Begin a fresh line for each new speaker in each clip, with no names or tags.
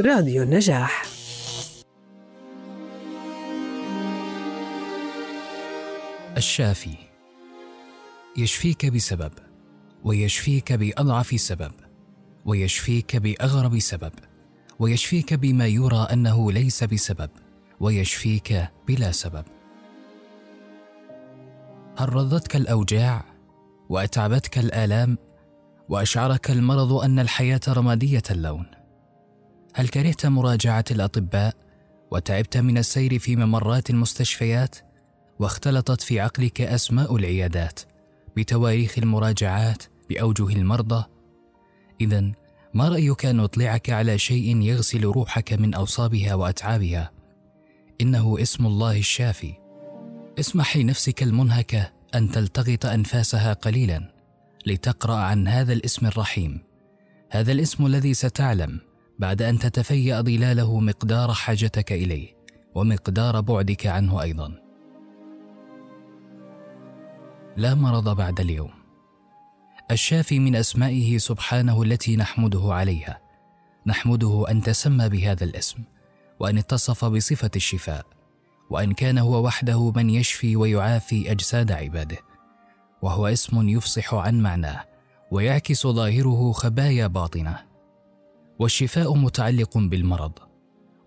راديو النجاح.
الشافي. يشفيك بسبب ويشفيك بأضعف سبب ويشفيك بأغرب سبب ويشفيك بما يرى أنه ليس بسبب ويشفيك بلا سبب. هل رضتك الأوجاع وأتعبتك الآلام وأشعرك المرض أن الحياة رمادية اللون؟ هل كرهت مراجعة الأطباء وتعبت من السير في ممرات المستشفيات؟ واختلطت في عقلك أسماء العيادات بتواريخ المراجعات بأوجه المرضى؟ اذا ما رأيك أن أطلعك على شيء يغسل روحك من أوصابها وأتعابها؟ إنه اسم الله الشافي. اسمح لنفسك المنهكه أن تلتقط أنفاسها قليلا لتقرأ عن هذا الاسم الرحيم. هذا الاسم الذي ستعلم. بعد أن تتفيأ ظلاله مقدار حاجتك إليه ومقدار بعدك عنه أيضا. لا مرض بعد اليوم. الشافي من أسمائه سبحانه التي نحمده عليها. نحمده أن تسمى بهذا الاسم وأن اتصف بصفة الشفاء وأن كان هو وحده من يشفي ويعافي أجساد عباده. وهو اسم يفصح عن معناه ويعكس ظاهره خبايا باطنه. والشفاء متعلق بالمرض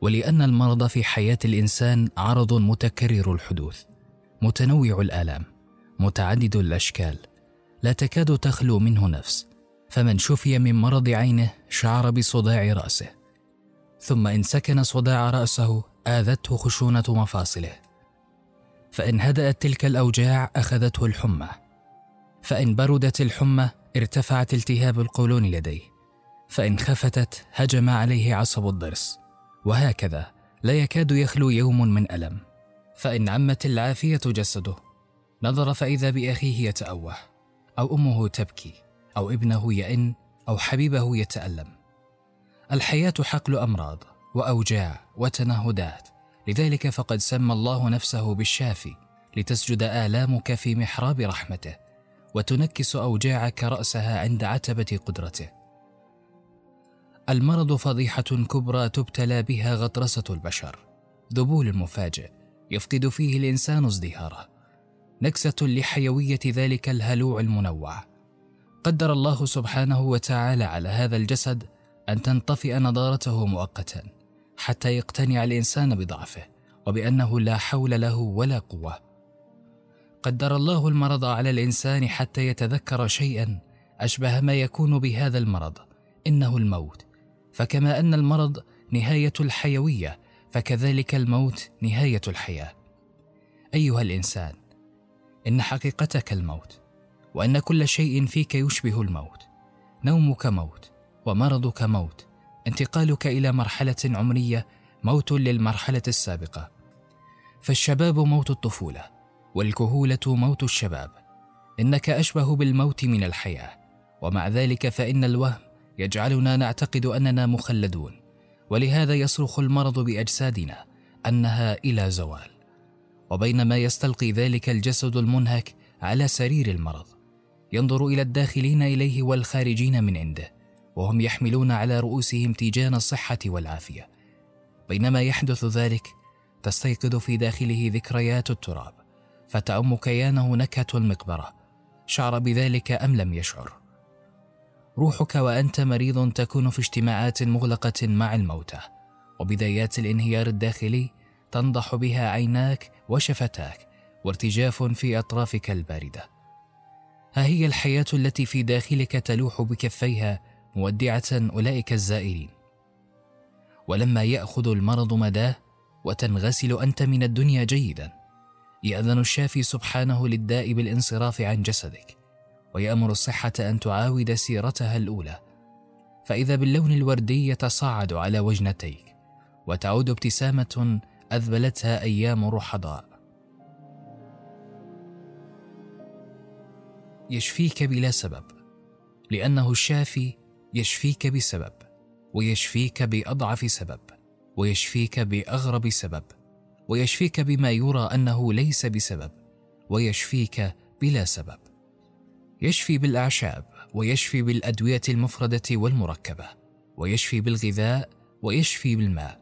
ولأن المرض في حياة الإنسان عرض متكرر الحدوث متنوع الآلام متعدد الأشكال لا تكاد تخلو منه نفس فمن شفي من مرض عينه شعر بصداع رأسه ثم إن سكن صداع رأسه آذته خشونة مفاصله فإن هدأت تلك الأوجاع أخذته الحمى فإن بردت الحمى ارتفعت التهاب القولون لديه فإن خفتت هجم عليه عصب الضرس. وهكذا لا يكاد يخلو يوم من ألم. فإن عمت العافية جسده نظر فإذا بأخيه يتأوه أو أمه تبكي أو ابنه يئن أو حبيبه يتألم. الحياة حقل أمراض وأوجاع وتنهدات. لذلك فقد سمى الله نفسه بالشافي لتسجد آلامك في محراب رحمته وتنكس أوجاعك رأسها عند عتبة قدرته. المرض فضيحة كبرى تبتلى بها غطرسة البشر. ذبول مفاجئ يفقد فيه الإنسان ازدهاره. نكسة لحيوية ذلك الهلوع المنوع. قدر الله سبحانه وتعالى على هذا الجسد أن تنطفئ نضارته مؤقتا حتى يقتنع الإنسان بضعفه وبأنه لا حول له ولا قوة. قدر الله المرض على الإنسان حتى يتذكر شيئا أشبه ما يكون بهذا المرض إنه الموت. فكما أن المرض نهاية الحيوية فكذلك الموت نهاية الحياة. أيها الإنسان إن حقيقتك الموت وأن كل شيء فيك يشبه الموت. نومك موت ومرضك موت انتقالك إلى مرحلة عمرية موت للمرحلة السابقة. فالشباب موت الطفولة والكهولة موت الشباب. إنك أشبه بالموت من الحياة ومع ذلك فإن الوهم يجعلنا نعتقد أننا مخلدون ولهذا يصرخ المرض بأجسادنا أنها إلى زوال. وبينما يستلقي ذلك الجسد المنهك على سرير المرض ينظر إلى الداخلين إليه والخارجين من عنده وهم يحملون على رؤوسهم تيجان الصحة والعافية. بينما يحدث ذلك تستيقظ في داخله ذكريات التراب فتعم كيانه نكهة المقبرة شعر بذلك أم لم يشعر. روحك وأنت مريض تكون في اجتماعات مغلقة مع الموتى وبدايات الانهيار الداخلي تنضح بها عيناك وشفتاك وارتجاف في أطرافك الباردة. ها هي الحياة التي في داخلك تلوح بكفيها مودعة أولئك الزائرين. ولما يأخذ المرض مداه وتنغسل أنت من الدنيا جيدا يأذن الشافي سبحانه للداء بالانصراف عن جسدك. ويأمر الصحة أن تعاود سيرتها الأولى. فإذا باللون الوردي يتصاعد على وجنتيك وتعود ابتسامة أذبلتها أيام رحضاء يشفيك بلا سبب لأنه الشافي يشفيك بسبب ويشفيك بأضعف سبب ويشفيك بأغرب سبب ويشفيك بما يرى أنه ليس بسبب ويشفيك بلا سبب. يشفي بالأعشاب ويشفي بالأدوية المفردة والمركبة ويشفي بالغذاء ويشفي بالماء.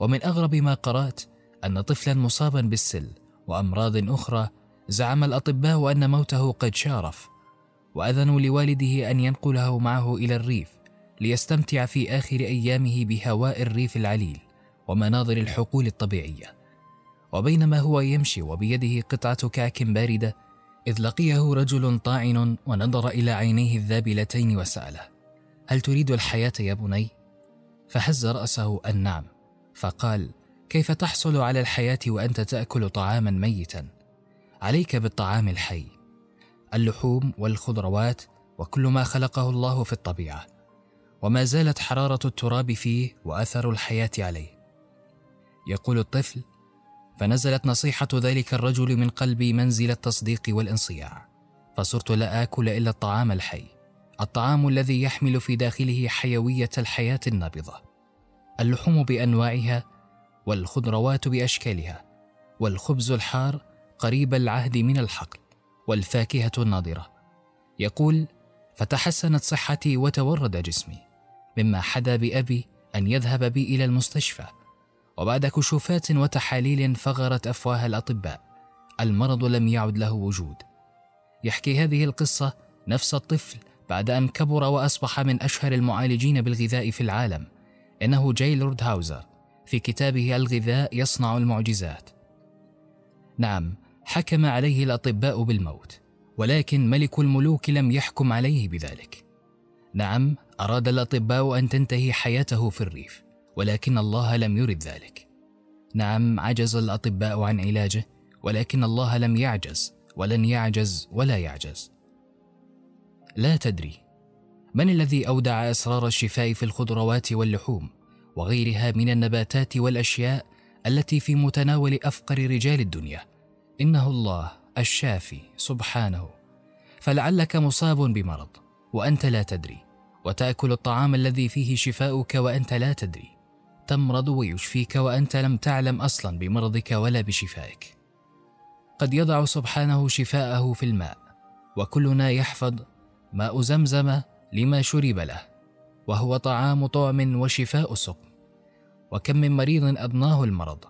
ومن أغرب ما قرأت أن طفلا مصابا بالسل وأمراض أخرى زعم الأطباء أن موته قد شارف وأذنوا لوالده أن ينقله معه إلى الريف ليستمتع في آخر أيامه بهواء الريف العليل ومناظر الحقول الطبيعية. وبينما هو يمشي وبيده قطعة كعك باردة إذ لقيه رجل طاعن ونظر إلى عينيه الذابلتين وسأله هل تريد الحياة يا بني؟ فهز رأسه أن نعم فقال كيف تحصل على الحياة وأنت تأكل طعاما ميتا؟ عليك بالطعام الحي اللحوم والخضروات وكل ما خلقه الله في الطبيعة وما زالت حرارة التراب فيه وأثر الحياة عليه يقول الطفل فنزلت نصيحة ذلك الرجل من قلبي منزل التصديق والانصياع. فصرت لا آكل إلا الطعام الحي الطعام الذي يحمل في داخله حيوية الحياة النابضة. اللحوم بأنواعها والخضروات بأشكالها والخبز الحار قريب العهد من الحقل والفاكهة الناضرة يقول فتحسنت صحتي وتورد جسمي مما حدا بأبي أن يذهب بي إلى المستشفى وبعد كشوفات وتحاليل فغرت أفواه الأطباء المرض لم يعد له وجود. يحكي هذه القصة نفس الطفل بعد أن كبر وأصبح من أشهر المعالجين بالغذاء في العالم إنه جايلورد هاوزر في كتابه الغذاء يصنع المعجزات. نعم حكم عليه الأطباء بالموت ولكن ملك الملوك لم يحكم عليه بذلك. نعم أراد الأطباء أن تنتهي حياته في الريف. ولكن الله لم يرد ذلك. نعم عجز الأطباء عن علاجه ولكن الله لم يعجز ولن يعجز ولا يعجز. لا تدري من الذي أودع أسرار الشفاء في الخضروات واللحوم وغيرها من النباتات والأشياء التي في متناول أفقر رجال الدنيا؟ إنه الله الشافي سبحانه. فلعلك مصاب بمرض وأنت لا تدري وتأكل الطعام الذي فيه شفاؤك وأنت لا تدري. تمرض ويشفيك وأنت لم تعلم أصلا بمرضك ولا بشفائك. قد يضع سبحانه شفاءه في الماء وكلنا يحفظ ماء زمزم لما شرب له وهو طعام طعم وشفاء سقم وكم من مريض اضناه المرض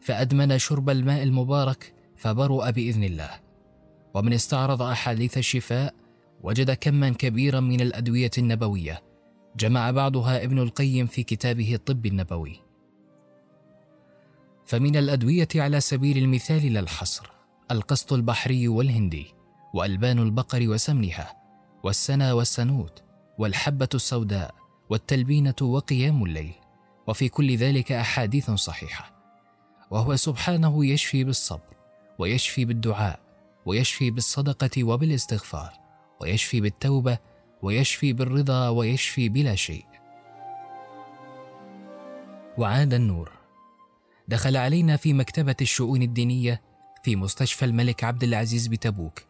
فأدمن شرب الماء المبارك فبرؤ بإذن الله. ومن استعرض أحاديث الشفاء وجد كما كبيرا من الأدوية النبوية جمع بعضها ابن القيم في كتابه الطب النبوي. فمن الأدوية على سبيل المثال لا الحصر القسط البحري والهندي وألبان البقر وسمنها والسنا والسنوت والحبة السوداء والتلبينة وقيام الليل وفي كل ذلك أحاديث صحيحة. وهو سبحانه يشفي بالصبر ويشفي بالدعاء ويشفي بالصدقة وبالاستغفار ويشفي بالتوبة ويشفي بالرضا ويشفي بلا شيء. وعاد النور. دخل علينا في مكتبة الشؤون الدينية في مستشفى الملك عبد العزيز بتبوك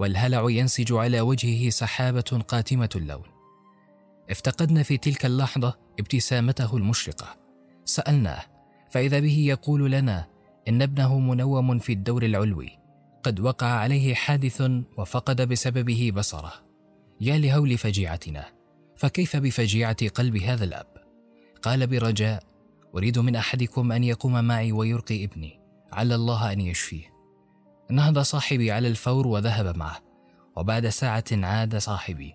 والهلع ينسج على وجهه سحابة قاتمة اللون. افتقدنا في تلك اللحظة ابتسامته المشرقة. سألناه فإذا به يقول لنا إن ابنه منوم في الدور العلوي قد وقع عليه حادث وفقد بسببه بصره. يا لهول فجيعتنا فكيف بفجيعة قلب هذا الأب؟ قال برجاء أريد من أحدكم أن يقوم معي ويرقي ابني عل الله أن يشفيه. نهض صاحبي على الفور وذهب معه وبعد ساعة عاد صاحبي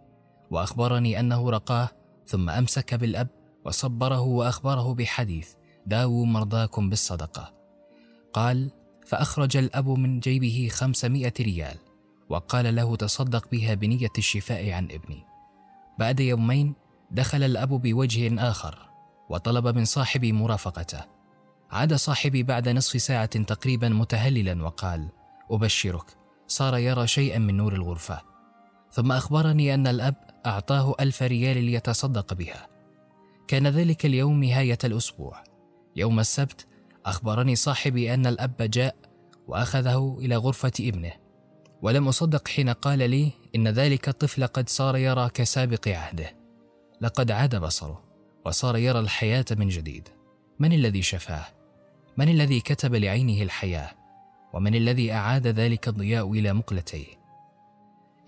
وأخبرني أنه رقاه ثم أمسك بالأب وصبره وأخبره بحديث داووا مرضاكم بالصدقة. قال فأخرج الأب من جيبه خمسمائة ريال. وقال له تصدق بها بنية الشفاء عن ابني. بعد يومين دخل الأب بوجه آخر وطلب من صاحبي مرافقته. عاد صاحبي بعد نصف ساعة تقريبا متهللا وقال: أبشرك صار يرى شيئا من نور الغرفة. ثم أخبرني أن الأب أعطاه ألف ريال ليتصدق بها. كان ذلك اليوم نهاية الأسبوع. يوم السبت أخبرني صاحبي أن الأب جاء وأخذه إلى غرفة ابنه ولم أصدق حين قال لي إن ذلك الطفل قد صار يرى كسابق عهده لقد عاد بصره وصار يرى الحياة من جديد من الذي شفاه؟ من الذي كتب لعينه الحياة؟ ومن الذي أعاد ذلك الضياء إلى مقلتيه؟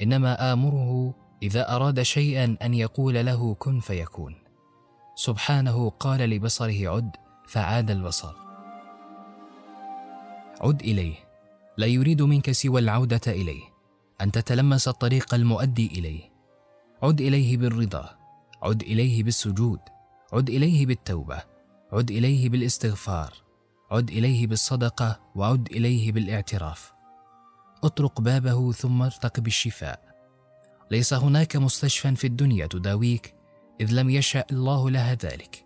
إنما آمره إذا أراد شيئا أن يقول له كن فيكون سبحانه قال لبصره عد فعاد البصر عد إليه لا يريد منك سوى العودة إليه. أن تتلمس الطريق المؤدي إليه. عد إليه بالرضا. عد إليه بالسجود. عد إليه بالتوبة. عد إليه بالإستغفار. عد إليه بالصدقة. وعد إليه بالإعتراف. اطرق بابه ثم ارتقب الشفاء ليس هناك مستشفى في الدنيا تداويك إذ لم يشأ الله لها ذلك.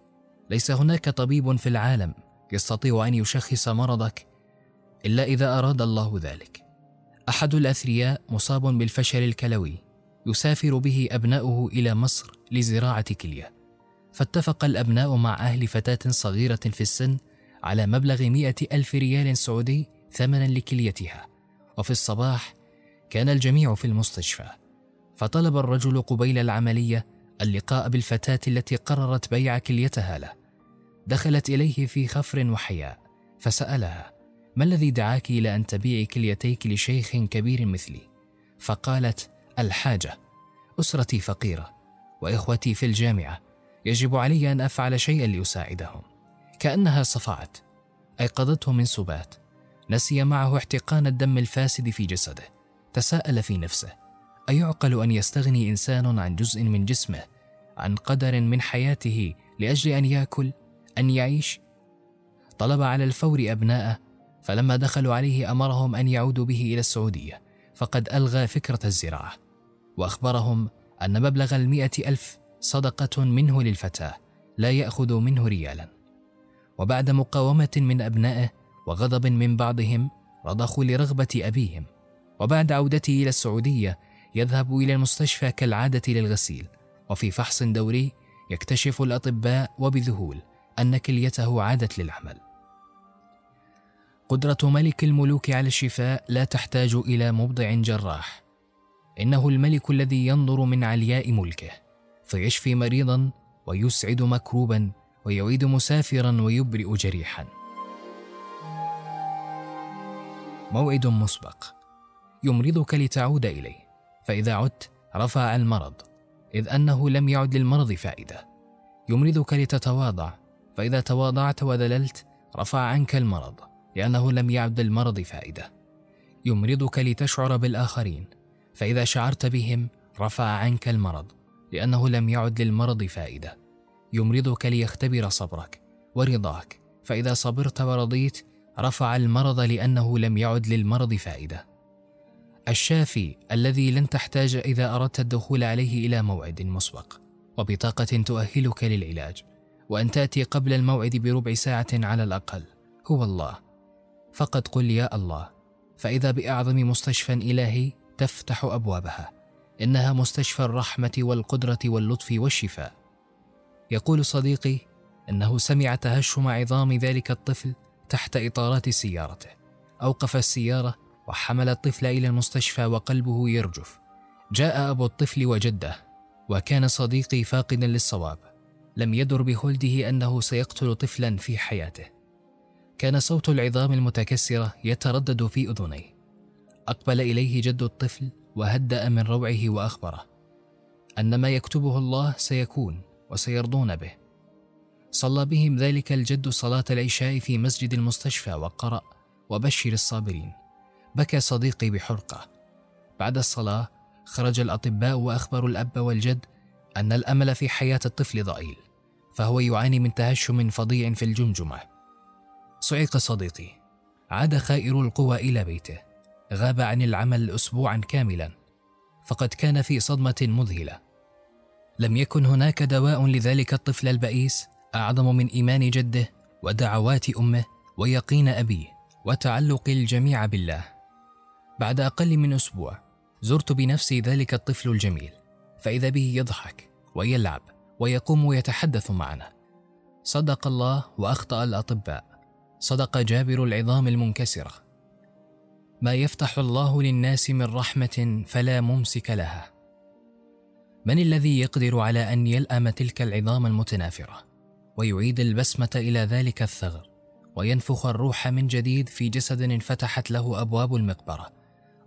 ليس هناك طبيب في العالم يستطيع أن يشخص مرضك إلا إذا أراد الله ذلك. أحد الأثرياء مصاب بالفشل الكلوي يسافر به أبناؤه إلى مصر لزراعة كلية. فاتفق الأبناء مع أهل فتاة صغيرة في السن على مبلغ مئة ألف ريال سعودي ثمنا لكليتها. وفي الصباح كان الجميع في المستشفى. فطلب الرجل قبيل العملية اللقاء بالفتاة التي قررت بيع كليتها له. دخلت إليه في خفر وحياء فسألها ما الذي دعاك إلى أن تبيعي كليتيك لشيخ كبير مثلي؟ فقالت الحاجة أسرتي فقيرة وإخوتي في الجامعة يجب علي أن أفعل شيئا لأساعدهم. كأنها صفعت أيقظته من سبات نسي معه احتقان الدم الفاسد في جسده تساءل في نفسه أيعقل أن يستغني إنسان عن جزء من جسمه عن قدر من حياته لأجل أن يأكل أن يعيش؟ طلب على الفور أبناءه فلما دخلوا عليه أمرهم أن يعودوا به إلى السعودية فقد ألغى فكرة الزراعة وأخبرهم أن مبلغ المئة ألف صدقة منه للفتاة لا يأخذ منه ريالا. وبعد مقاومة من أبنائه وغضب من بعضهم رضخوا لرغبة أبيهم. وبعد عودته إلى السعودية يذهب إلى المستشفى كالعادة للغسيل وفي فحص دوري يكتشف الأطباء وبذهول أن كليته عادت للعمل. قدرة ملك الملوك على الشفاء لا تحتاج إلى مبضع جراح. إنه الملك الذي ينظر من علياء ملكه فيشفي مريضا ويسعد مكروبا ويعيد مسافرا ويبرئ جريحا. موعد مسبق. يمرضك لتعود إليه. فإذا عدت رفع المرض إذ أنه لم يعد للمرض فائدة. يمرضك لتتواضع فإذا تواضعت وذللت رفع عنك المرض. لأنه لم يعد للمرض فائدة. يمرضك لتشعر بالآخرين فإذا شعرت بهم رفع عنك المرض لأنه لم يعد للمرض فائدة. يمرضك ليختبر صبرك ورضاك فإذا صبرت ورضيت رفع المرض لأنه لم يعد للمرض فائدة. الشافي الذي لن تحتاج إذا أردت الدخول عليه إلى موعد مسبق وبطاقة تؤهلك للعلاج وأن تأتي قبل الموعد بربع ساعة على الأقل هو الله. فقد قل يا الله فإذا بأعظم مستشفى إلهي تفتح أبوابها إنها مستشفى الرحمة والقدرة واللطف والشفاء. يقول صديقي إنه سمع تهشم عظام ذلك الطفل تحت إطارات سيارته. أوقف السيارة وحمل الطفل إلى المستشفى وقلبه يرجف. جاء أبو الطفل وجده وكان صديقي فاقدا للصواب. لم يدر بخلده أنه سيقتل طفلا في حياته. كان صوت العظام المتكسرة يتردد في أذنيه. أقبل إليه جد الطفل وهدا من روعه وأخبره أن ما يكتبه الله سيكون وسيرضون به. صلى بهم ذلك الجد صلاة العشاء في مسجد المستشفى وقرأ وبشر الصابرين. بكى صديقي بحرقة. بعد الصلاة خرج الأطباء وأخبروا الأب والجد أن الأمل في حياة الطفل ضئيل فهو يعاني من تهشم فظيع في الجمجمة. صعق صديقي. عاد خائر القوى إلى بيته. غاب عن العمل اسبوعا كاملا. فقد كان في صدمة مذهلة. لم يكن هناك دواء لذلك الطفل البئيس؟ أعظم من إيمان جده ودعوات أمه ويقين أبيه وتعلق الجميع بالله. بعد أقل من أسبوع زرت بنفسي ذلك الطفل الجميل. فإذا به يضحك ويلعب ويقوم ويتحدث معنا. صدق الله وأخطأ الأطباء. صدق جابر العظام المنكسرة. ما يفتح الله للناس من رحمة فلا ممسك لها. من الذي يقدر على أن يلأم تلك العظام المتنافرة؟ ويعيد البسمة إلى ذلك الثغر. وينفخ الروح من جديد في جسد انفتحت له أبواب المقبرة.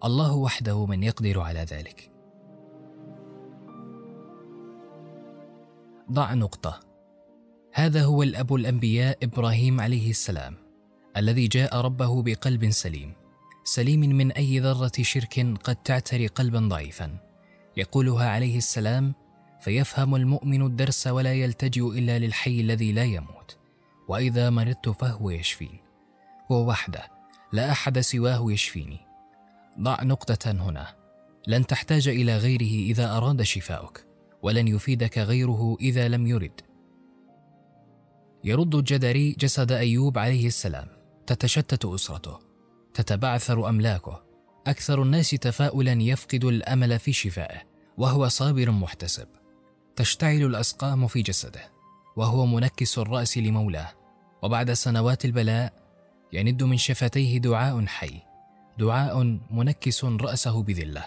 الله وحده من يقدر على ذلك. ضع نقطة. هذا هو الأب الأنبياء إبراهيم عليه السلام الذي جاء ربه بقلب سليم سليم من أي ذرة شرك قد تعتري قلبا ضعيفا يقولها عليه السلام فيفهم المؤمن الدرس ولا يلتجئ إلا للحي الذي لا يموت وإذا مرضت فهو يشفين هو وحده لا أحد سواه يشفيني. ضع نقطة هنا لن تحتاج إلى غيره إذا أراد شفاؤك ولن يفيدك غيره إذا لم يرد. يرد الجدري جسد أيوب عليه السلام. تتشتت أسرته. تتبعثر أملاكه. أكثر الناس تفاؤلا يفقد الأمل في شفائه وهو صابر محتسب. تشتعل الأسقام في جسده وهو منكس الرأس لمولاه. وبعد سنوات البلاء يند من شفتيه دعاء حي. دعاء منكس رأسه بذلة.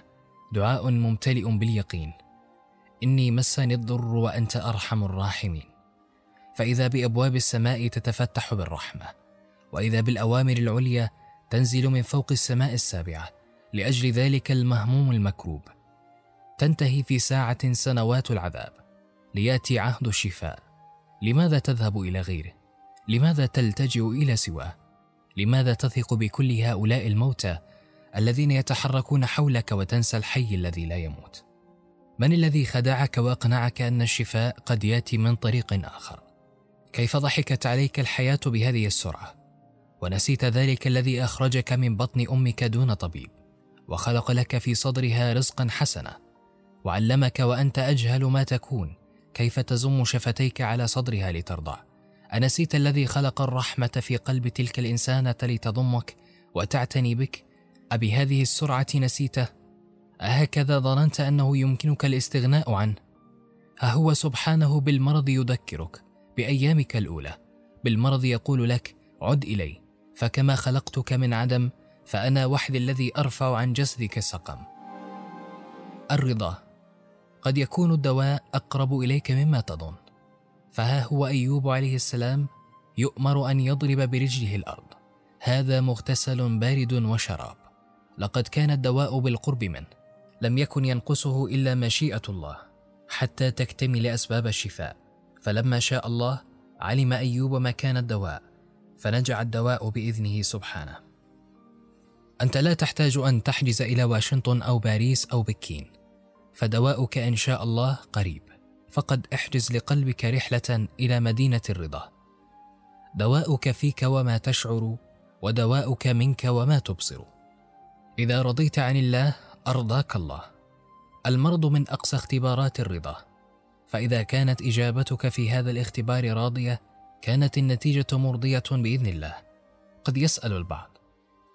دعاء ممتلئ باليقين. إني مسني الضر وأنت أرحم الراحمين. فإذا بأبواب السماء تتفتح بالرحمة وإذا بالأوامر العليا تنزل من فوق السماء السابعة لأجل ذلك المهموم المكروب تنتهي في ساعة سنوات العذاب ليأتي عهد الشفاء لماذا تذهب إلى غيره؟ لماذا تلتجئ إلى سواه؟ لماذا تثق بكل هؤلاء الموتى الذين يتحركون حولك وتنسى الحي الذي لا يموت؟ من الذي خدعك وأقنعك أن الشفاء قد يأتي من طريق آخر كيف ضحكت عليك الحياة بهذه السرعة؟ ونسيت ذلك الذي أخرجك من بطن أمك دون طبيب وخلق لك في صدرها رزقا حسنا وعلمك وأنت أجهل ما تكون كيف تزم شفتيك على صدرها لترضع؟ أنسيت الذي خلق الرحمة في قلب تلك الانسانه لتضمك وتعتني بك؟ ابهذه السرعة نسيته؟ أهكذا ظننت أنه يمكنك الاستغناء عنه؟ ها هو سبحانه بالمرض يذكرك بأيامك الأولى. بالمرض يقول لك عد إلي فكما خلقتك من عدم فأنا وحدي الذي أرفع عن جسدك سقم. الرضا. قد يكون الدواء أقرب إليك مما تظن. فها هو أيوب عليه السلام يؤمر أن يضرب برجله الأرض. هذا مغتسل بارد وشراب. لقد كان الدواء بالقرب منه. لم يكن ينقصه إلا مشيئة الله حتى تكتمل أسباب الشفاء. فلما شاء الله علم أيوب مكان الدواء فنجع الدواء بإذنه سبحانه. أنت لا تحتاج أن تحجز إلى واشنطن أو باريس أو بكين فدواؤك إن شاء الله قريب. فقد احجز لقلبك رحلة إلى مدينة الرضا. دواؤك فيك وما تشعر ودواؤك منك وما تبصر. إذا رضيت عن الله أرضاك الله. المرض من أقصى اختبارات الرضا. فإذا كانت إجابتك في هذا الاختبار راضية كانت النتيجة مرضية بإذن الله. قد يسأل البعض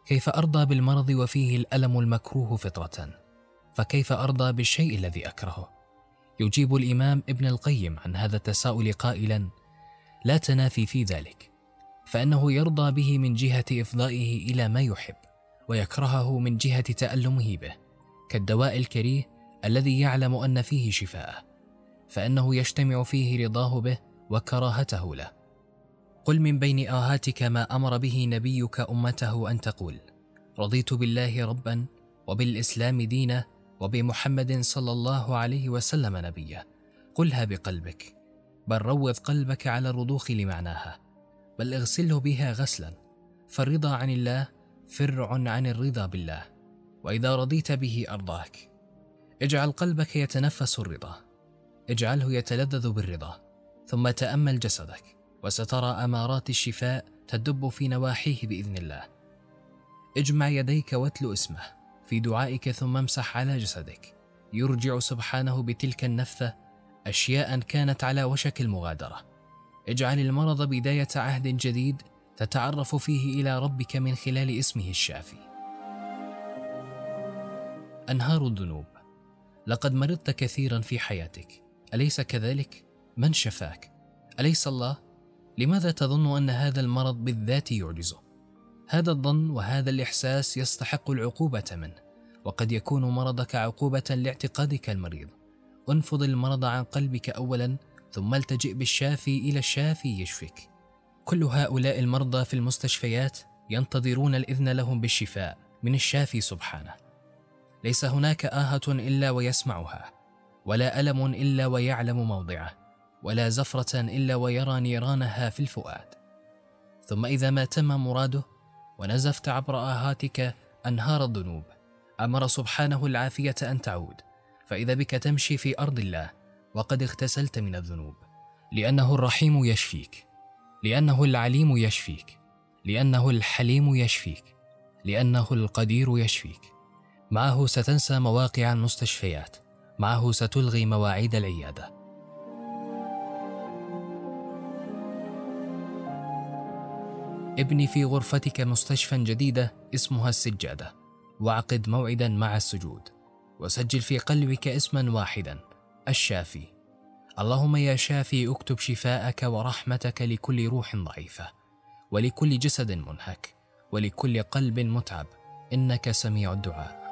كيف أرضى بالمرض وفيه الألم المكروه فطرة؟ فكيف أرضى بالشيء الذي أكرهه؟ يجيب الإمام ابن القيم عن هذا التساؤل قائلا لا تنافي في ذلك فإنه يرضى به من جهة إفضائه إلى ما يحب ويكرهه من جهة تألمه به كالدواء الكريه الذي يعلم أن فيه شفاءه. فإنه يجتمع فيه رضاه به وكراهته له. قل من بين آهاتك ما أمر به نبيك أمته أن تقول رضيت بالله ربا وبالإسلام دينا وبمحمد صلى الله عليه وسلم نبيا قلها بقلبك. بل روض قلبك على الرضوخ لمعناها. بل اغسله بها غسلا. فالرضا عن الله فرع عن الرضا بالله. وإذا رضيت به أرضاك. اجعل قلبك يتنفس الرضا. اجعله يتلذذ بالرضا ثم تأمل جسدك وسترى أمارات الشفاء تدب في نواحيه بإذن الله. اجمع يديك واتلو اسمه في دعائك ثم امسح على جسدك. يرجع سبحانه بتلك النفثة أشياء كانت على وشك المغادرة. اجعل المرض بداية عهد جديد تتعرف فيه إلى ربك من خلال اسمه الشافي. أنهار الذنوب. لقد مرضت كثيرا في حياتك. أليس كذلك؟ من شفاك؟ أليس الله؟ لماذا تظن أن هذا المرض بالذات يعجزه؟ هذا الظن وهذا الإحساس يستحق العقوبة منه وقد يكون مرضك عقوبة لاعتقادك المريض. انفض المرض عن قلبك اولا ثم التجئ بالشافي إلى الشافي يشفك كل هؤلاء المرضى في المستشفيات ينتظرون الإذن لهم بالشفاء من الشافي سبحانه. ليس هناك آهة إلا ويسمعها. ولا ألم إلا ويعلم موضعه ولا زفرة إلا ويرى نيرانها في الفؤاد. ثم إذا ما تم مراده ونزفت عبر آهاتك أنهار الذنوب أمر سبحانه العافية أن تعود. فإذا بك تمشي في أرض الله وقد اغتسلت من الذنوب. لأنه الرحيم يشفيك. لأنه العليم يشفيك. لأنه الحليم يشفيك. لأنه القدير يشفيك. معه ستنسى مواقع المستشفيات معه ستلغي مواعيد العيادة. ابني في غرفتك مستشفى جديدة اسمها السجادة. واعقد موعدا مع السجود. وسجل في قلبك اسما واحدا الشافي. اللهم يا شافي اكتب شفاءك ورحمتك لكل روح ضعيفة. ولكل جسد منهك. ولكل قلب متعب. إنك سميع الدعاء.